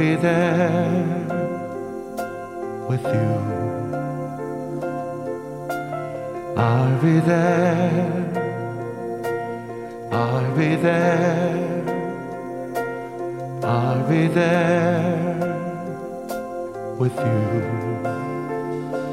be there with you. I'll be there. I'll be there. I'll be there with you.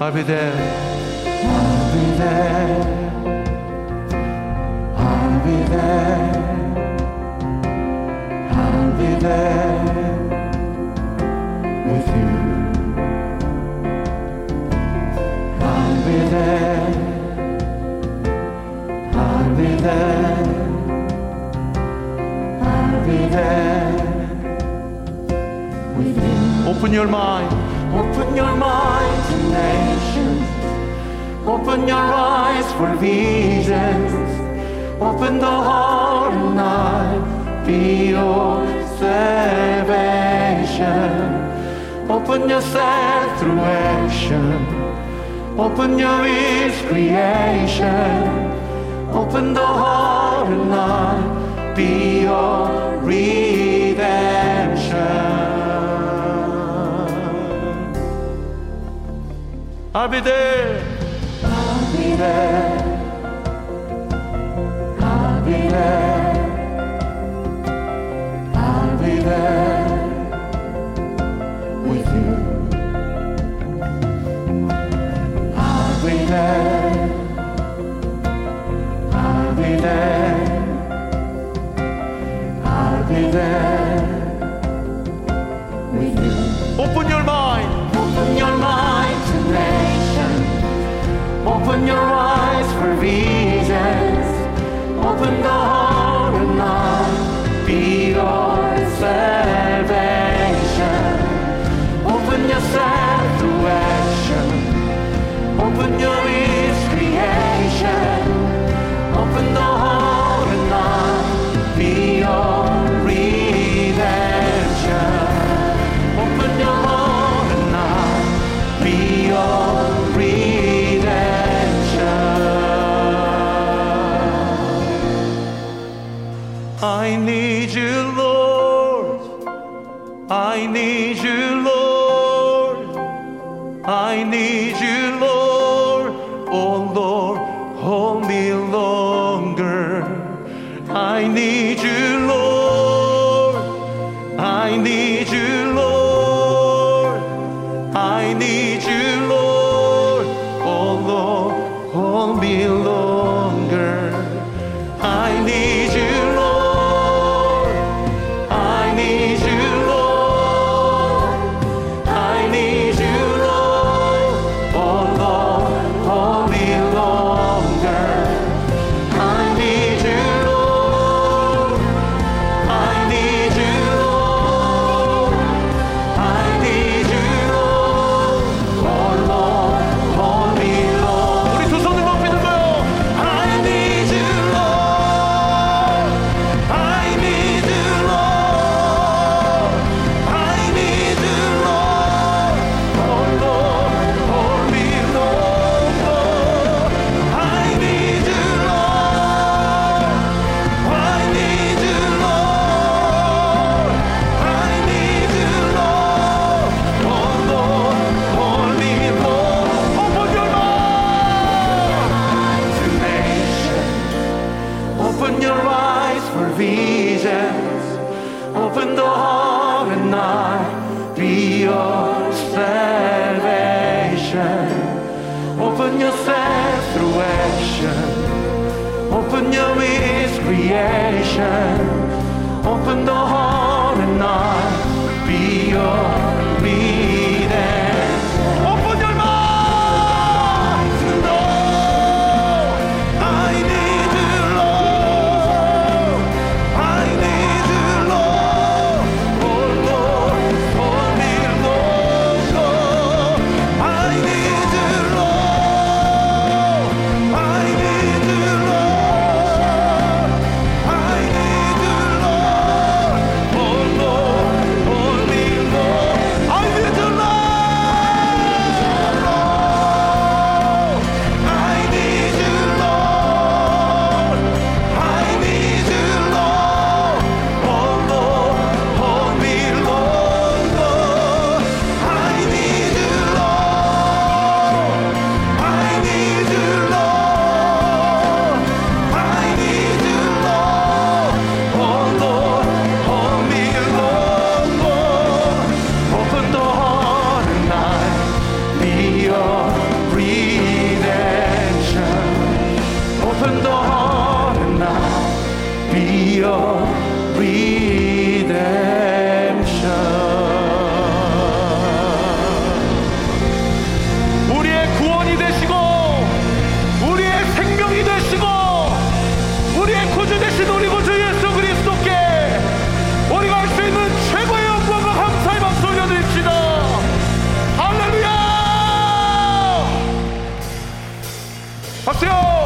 I'll be there. I'll be there. I'll be there. I'll be there. Open yourself through action. Open your ears, creation. Open the heart and not be your redemption. I'll be there. I'll be there. I'll be there. open door. Lord, hold me longer. I need you, Lord. I need 박수요!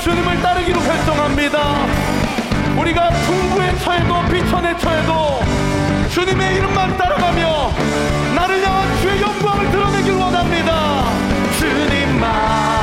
주님을 따르기로 결정합니다. 우리가 풍부에 처해도 비천에 처해도 주님의 이름만 따라가며 나를 향한 주의 영광을 드러내길 원합니다. 주님만